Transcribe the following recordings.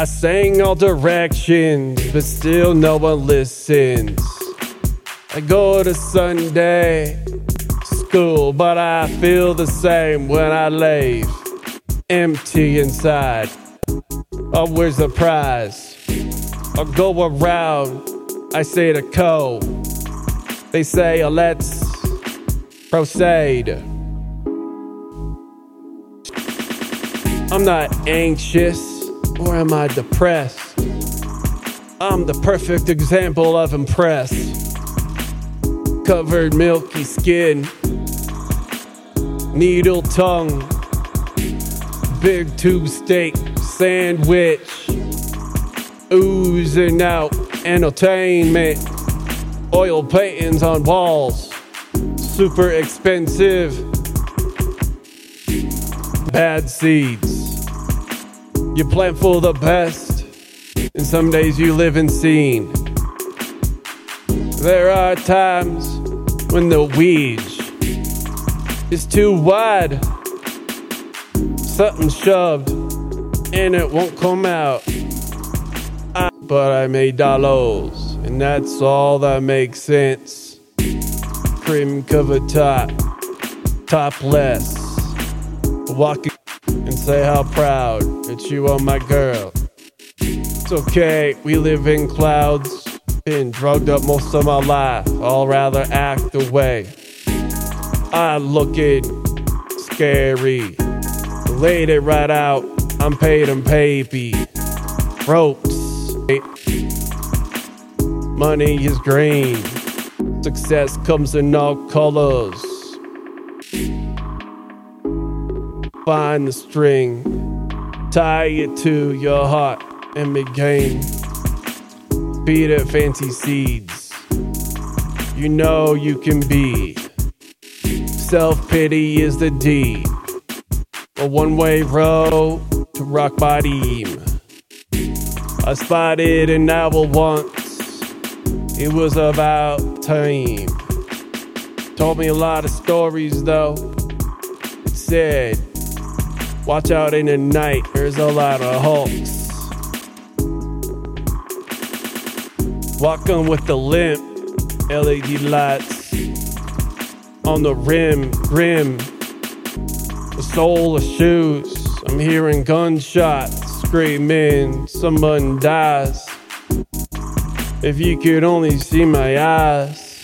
I sang all directions, but still no one listens. I go to Sunday school, but I feel the same when I leave. Empty inside. Oh, where's the prize? I'll go around. I say to Co. They say, oh, let's proceed. I'm not anxious or am I depressed? I'm the perfect example of impressed. Covered milky skin, needle tongue, big tube steak sandwich, oozing out entertainment, oil paintings on walls, super expensive, bad seeds. You plant for the best, and some days you live in scene. There are times when the weeds is too wide, something shoved, and it won't come out. I, but I made dollars, and that's all that makes sense. Cream covered top, topless, walking say how proud that you are my girl. It's okay, we live in clouds. Been drugged up most of my life, I'll rather act away. I looking scary. Laid it right out, I'm paid and papy. Ropes. Money is green. Success comes in all colors. Find the string, tie it to your heart, and begin. Feed it fancy seeds. You know you can be. Self pity is the deed. A one way road to rock bottom. I spotted an owl once. It was about time. Told me a lot of stories though. It said, Watch out in the night, there's a lot of hawks. Walking with the limp, LED lights on the rim, rim. The sole of shoes, I'm hearing gunshots, screaming, someone dies. If you could only see my eyes,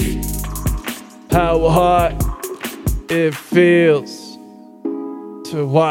how hot it feels to watch